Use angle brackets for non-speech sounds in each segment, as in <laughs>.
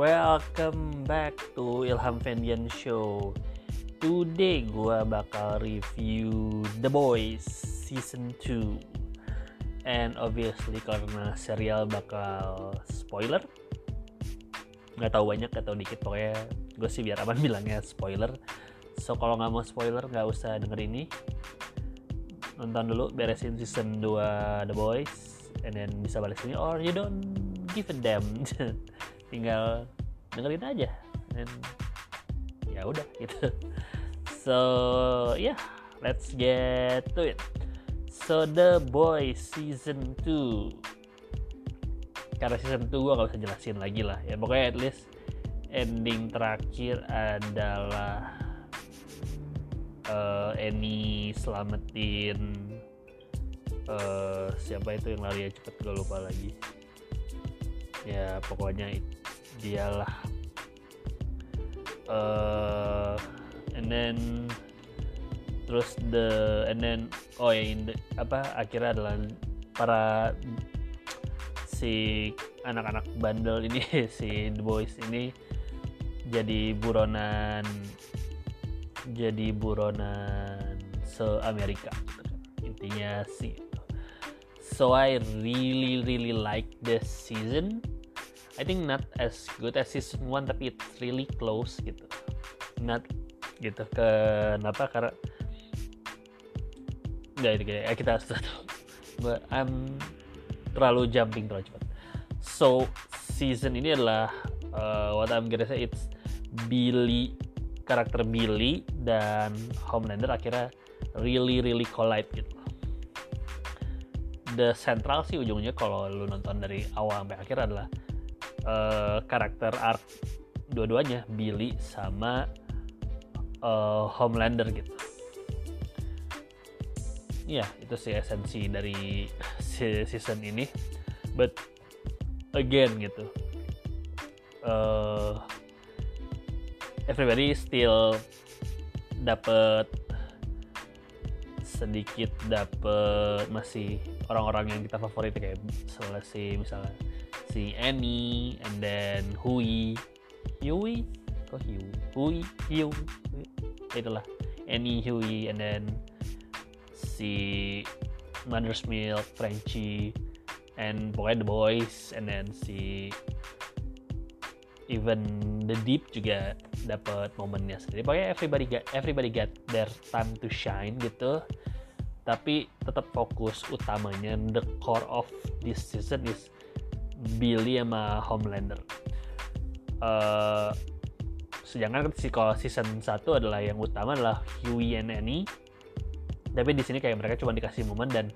Welcome back to Ilham Fendian Show. Today gua bakal review The Boys Season 2. And obviously karena serial bakal spoiler. Nggak tahu banyak atau dikit pokoknya gue sih biar aman <laughs> bilangnya spoiler. So kalau nggak mau spoiler nggak usah denger ini. Nonton dulu beresin season 2 The Boys and then bisa balik sini or you don't give a damn. <laughs> tinggal dengerin aja. Dan ya udah gitu. <laughs> So yeah let's get to it. So the boy season 2 karena season 2 gue gak usah jelasin lagi lah. Ya pokoknya at least ending terakhir adalah uh, Annie selamatin uh, siapa itu yang lari cepet gue lupa lagi. Ya pokoknya dialah uh, and then terus the and then oh ya in the, apa akhirnya adalah para si anak-anak bandel ini <laughs> si the boys ini jadi buronan jadi buronan se Amerika intinya sih. So I really really like this season I think not as good as season 1 tapi it's really close gitu. Not gitu kenapa karena nggak kayak kita satu but I'm terlalu jumping terlalu cepat. So season ini adalah uh, what I'm gonna say it's Billy karakter Billy dan Homelander akhirnya really really collide gitu. The central sih ujungnya kalau lu nonton dari awal sampai akhir adalah uh, karakter arc dua-duanya Billy sama uh, Homelander gitu. Iya, itu sih esensi dari <laughs> season ini. But again gitu. Uh, everybody still dapat sedikit dapat masih orang-orang yang kita favorit kayak si misalnya si Annie and then Hui. Yui? Kok Hui? Hui? Yu itulah. Annie Hui and then si Mother's Milk Frenchy and pokoknya The Boys and then si even The Deep juga dapat momennya sendiri. Pokoknya everybody got everybody got their time to shine gitu. Tapi tetap fokus utamanya the core of this season is Billy sama Homelander. Uh, sedangkan si kalau season 1 adalah yang utama adalah Huey and Annie. Tapi di sini kayak mereka cuma dikasih momen dan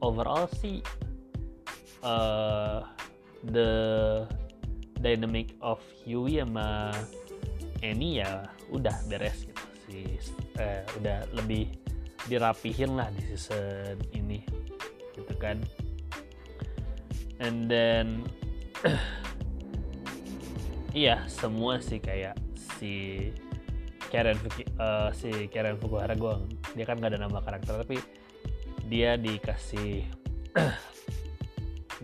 overall sih uh, the dynamic of Huey sama Annie ya udah beres gitu sih uh, udah lebih dirapihin lah di season ini gitu kan and then <clears throat> iya semua sih kayak si Karen uh, si Karen Fukuhara gue dia kan gak ada nama karakter tapi dia dikasih <clears throat>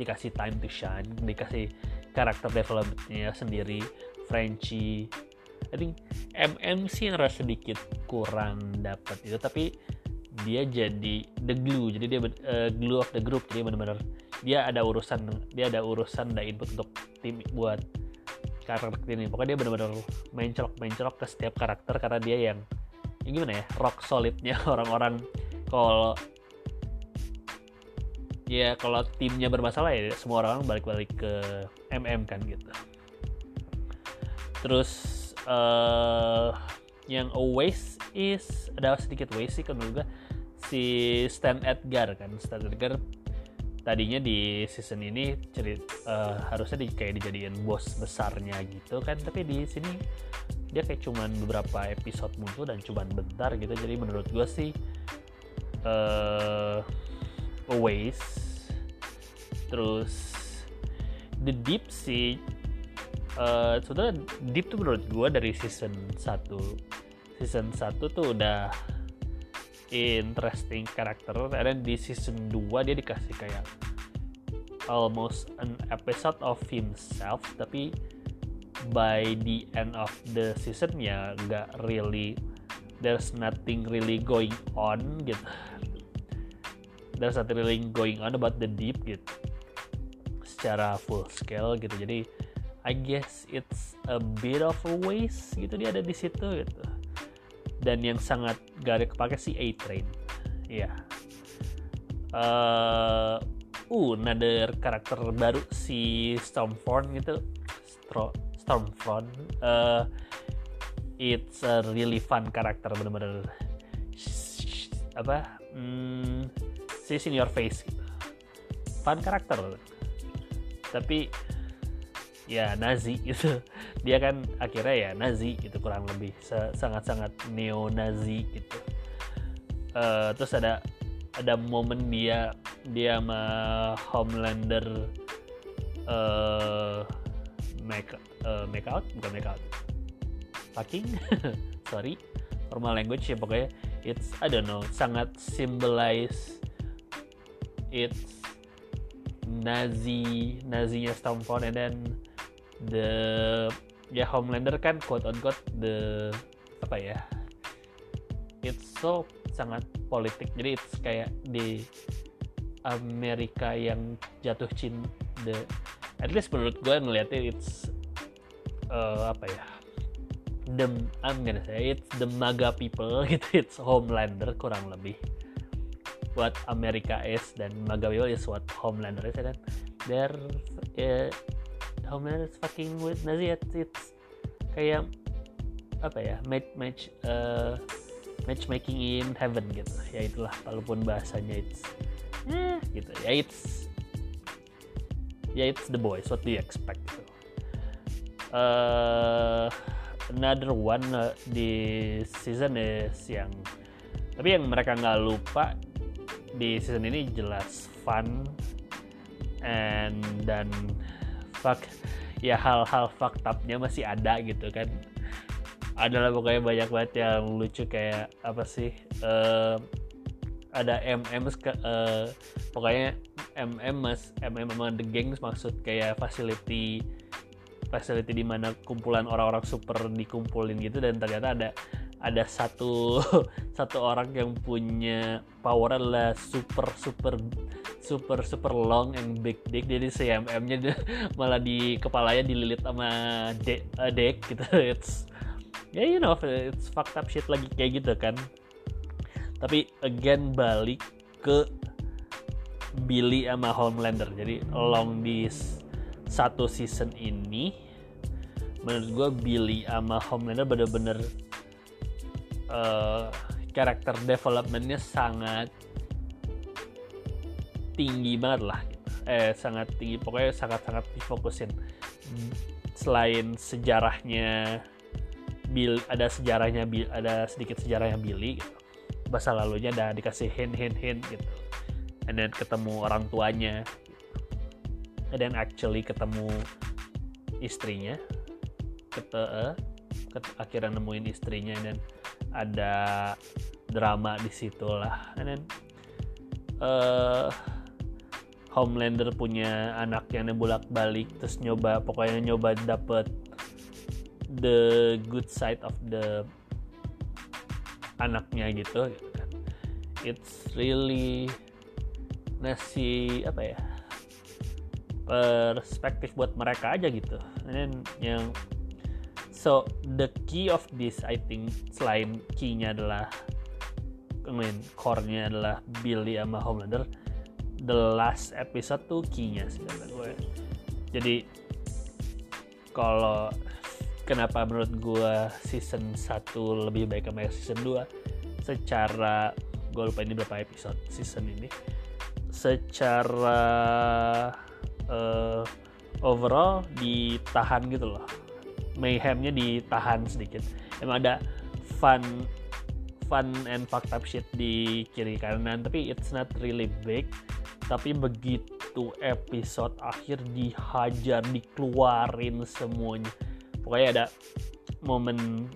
dikasih time to shine dikasih karakter developmentnya sendiri Frenchy I think MM sih yang rasa sedikit kurang dapat itu tapi dia jadi the glue jadi dia uh, glue of the group jadi benar-benar dia ada urusan dia ada urusan ada input untuk tim buat karakter ini. Pokoknya dia benar-benar mencolok mencolok ke setiap karakter karena dia yang yang gimana ya rock solidnya <laughs> orang-orang. Kalau ya kalau timnya bermasalah ya semua orang balik-balik ke MM kan gitu. Terus uh, yang always is ada sedikit waste sih menurut gue si Stan Edgar kan Stan Edgar tadinya di season ini cerit uh, harusnya di, kayak dijadiin bos besarnya gitu kan tapi di sini dia kayak cuman beberapa episode muncul dan cuman bentar gitu. Jadi menurut gue sih uh, a terus The Deep sih uh, sebetulnya Deep tuh menurut gue dari season 1 season 1 tuh udah interesting karakter ada di season 2 dia dikasih kayak almost an episode of himself. Tapi by the end of the season ya nggak really there's nothing really going on gitu. There's nothing really going on about the deep gitu. Secara full scale gitu. Jadi I guess it's a bit of a waste gitu dia ada di situ gitu dan yang sangat gak ada kepake si A Train ya yeah. uh, uh another karakter baru si Stormfront gitu. Stro Stormfront. Uh, it's a really fun karakter bener-bener. Apa? Hmm, si your face gitu. Fun karakter. Tapi ya Nazi gitu dia kan akhirnya ya Nazi gitu kurang lebih sangat-sangat neo Nazi gitu. Uh, terus ada ada momen dia dia sama Homelander uh, make uh, make out bukan make out fucking <laughs> sorry formal language ya pokoknya. It's I don't know sangat symbolize it's Nazi Nazinya Stormfront and then the ya Homelander kan quote on quote the apa ya it's so sangat politik. Jadi it's kayak di Amerika yang jatuh cinta. The at least menurut gue ngeliatnya it's uh, apa ya the I'm gonna say it's the MAGA people <laughs> gitu. It's Homelander kurang lebih. What America is dan MAGA people is what Homelander is dan they're uh, Homelander is fucking with Nazi it's, it's kayak apa ya match match uh, matchmaking in heaven gitu. Ya itulah walaupun bahasanya it's eh, gitu. Ya it's ya it's the boys what do you expect gitu. uh, another one uh, di season is yang tapi yang mereka nggak lupa di season ini jelas fun and dan fuck. Ya hal-hal fucked upnya masih ada gitu kan. Adalah pokoknya banyak banget yang lucu kayak apa sih uh, ada MM uh, pokoknya MM mas MM sama The Gangs maksud kayak facility facility di mana kumpulan orang-orang super dikumpulin gitu dan ternyata ada ada satu <laughs> satu orang yang punya power adalah super super super super long and big dick. Jadi CMM nya <laughs> malah di kepalanya dililit sama de uh, deck gitu. <laughs> It's ya yeah, you know it's fucked up shit lagi kayak gitu kan. Tapi again balik ke Billy sama Homelander. Jadi long di satu season ini menurut gue Billy sama Homelander bener-bener uh, karakter developmentnya sangat tinggi banget lah eh sangat tinggi pokoknya sangat sangat difokusin selain sejarahnya Bill ada sejarahnya Bill ada sedikit sejarahnya Billy gitu. Masa lalunya ada dikasih hint hint hint gitu. And then ketemu orang tuanya gitu. and then actually ketemu istrinya. Kete, uh, akhirnya nemuin istrinya dan ada drama di situ lah. And then uh, Homelander punya anak yang bolak balik terus nyoba pokoknya nyoba dapet the good side of the anaknya gitu, it's really nasi apa ya perspektif buat mereka aja gitu. And then yang so the key of this I think selain key-nya adalah I mean, core-nya adalah Billy sama Homelander the last episode tuh key-nya sih kata gue. Jadi kalau kenapa menurut gue season 1 lebih baik sama season 2 secara gue lupa ini berapa episode season ini. Secara uh, overall ditahan gitu loh. Mayhemnya ditahan sedikit. Emang ada fun fun and fucked up shit di kiri kanan tapi it's not really big tapi begitu episode akhir dihajar dikeluarin semuanya. Pokoknya ada momen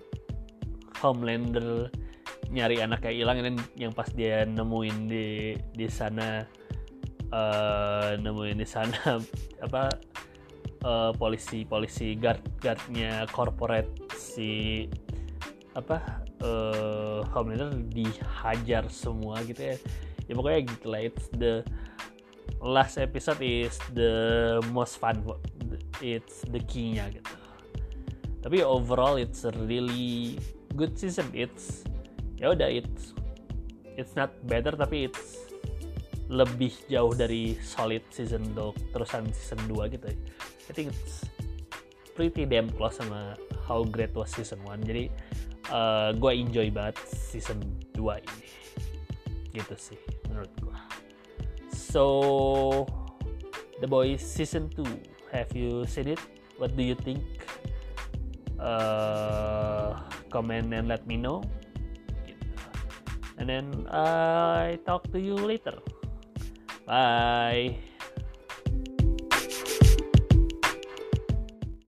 Homelander nyari anak kayak hilang dan yang pas dia nemuin di di sana uh, nemuin di sana <laughs> apa uh, polisi polisi guard guardnya corporate si apa uh, Homelander dihajar semua gitu ya. Ya pokoknya gitu lah it's the last episode is the most fun it's the key-nya gitu. Tapi overall it's a really good season. It's ya udah it's it's not better tapi it's lebih jauh dari solid season dog terusan season 2 gitu. I think it's pretty damn close sama how great was season 1 jadi uh, gue enjoy banget season 2 ini. Gitu sih menurut gue so The Boys season 2 have you seen it? What do you think? Uh, comment and let me know. And then I talk to you later. Bye